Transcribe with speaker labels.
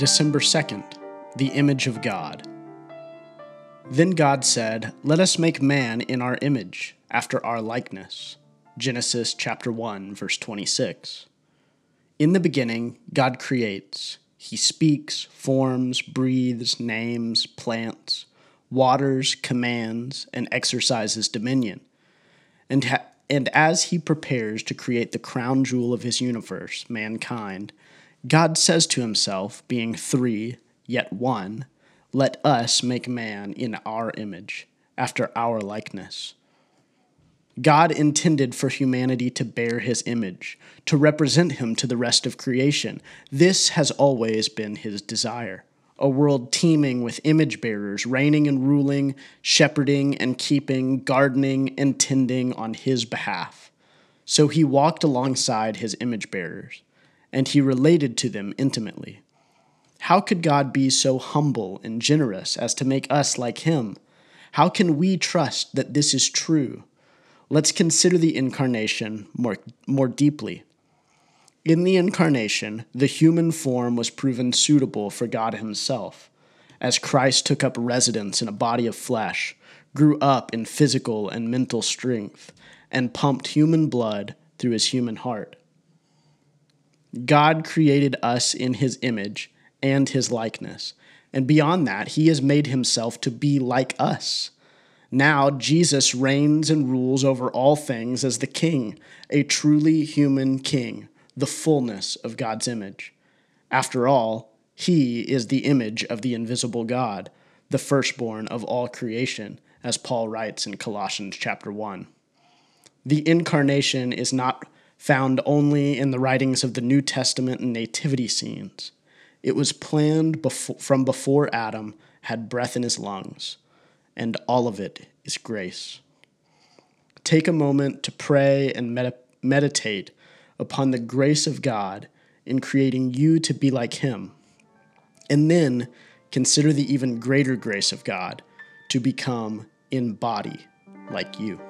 Speaker 1: December 2nd, the image of God. Then God said, Let us make man in our image, after our likeness. Genesis chapter 1, verse 26. In the beginning, God creates. He speaks, forms, breathes, names, plants, waters, commands, and exercises dominion. And, ha- and as he prepares to create the crown jewel of his universe, mankind, God says to himself, being three, yet one, Let us make man in our image, after our likeness. God intended for humanity to bear his image, to represent him to the rest of creation. This has always been his desire. A world teeming with image bearers, reigning and ruling, shepherding and keeping, gardening and tending on his behalf. So he walked alongside his image bearers and he related to them intimately. How could God be so humble and generous as to make us like him? How can we trust that this is true? Let's consider the incarnation more, more deeply. In the incarnation, the human form was proven suitable for God Himself, as Christ took up residence in a body of flesh, grew up in physical and mental strength, and pumped human blood through His human heart. God created us in his image and his likeness. And beyond that, he has made himself to be like us. Now, Jesus reigns and rules over all things as the king, a truly human king, the fullness of God's image. After all, he is the image of the invisible God, the firstborn of all creation, as Paul writes in Colossians chapter 1. The incarnation is not found only in the writings of the New Testament and nativity scenes. It was planned from before Adam had breath in his lungs, and all of it is grace. Take a moment to pray and med- meditate upon the grace of God in creating you to be like Him. And then consider the even greater grace of God to become in body like you.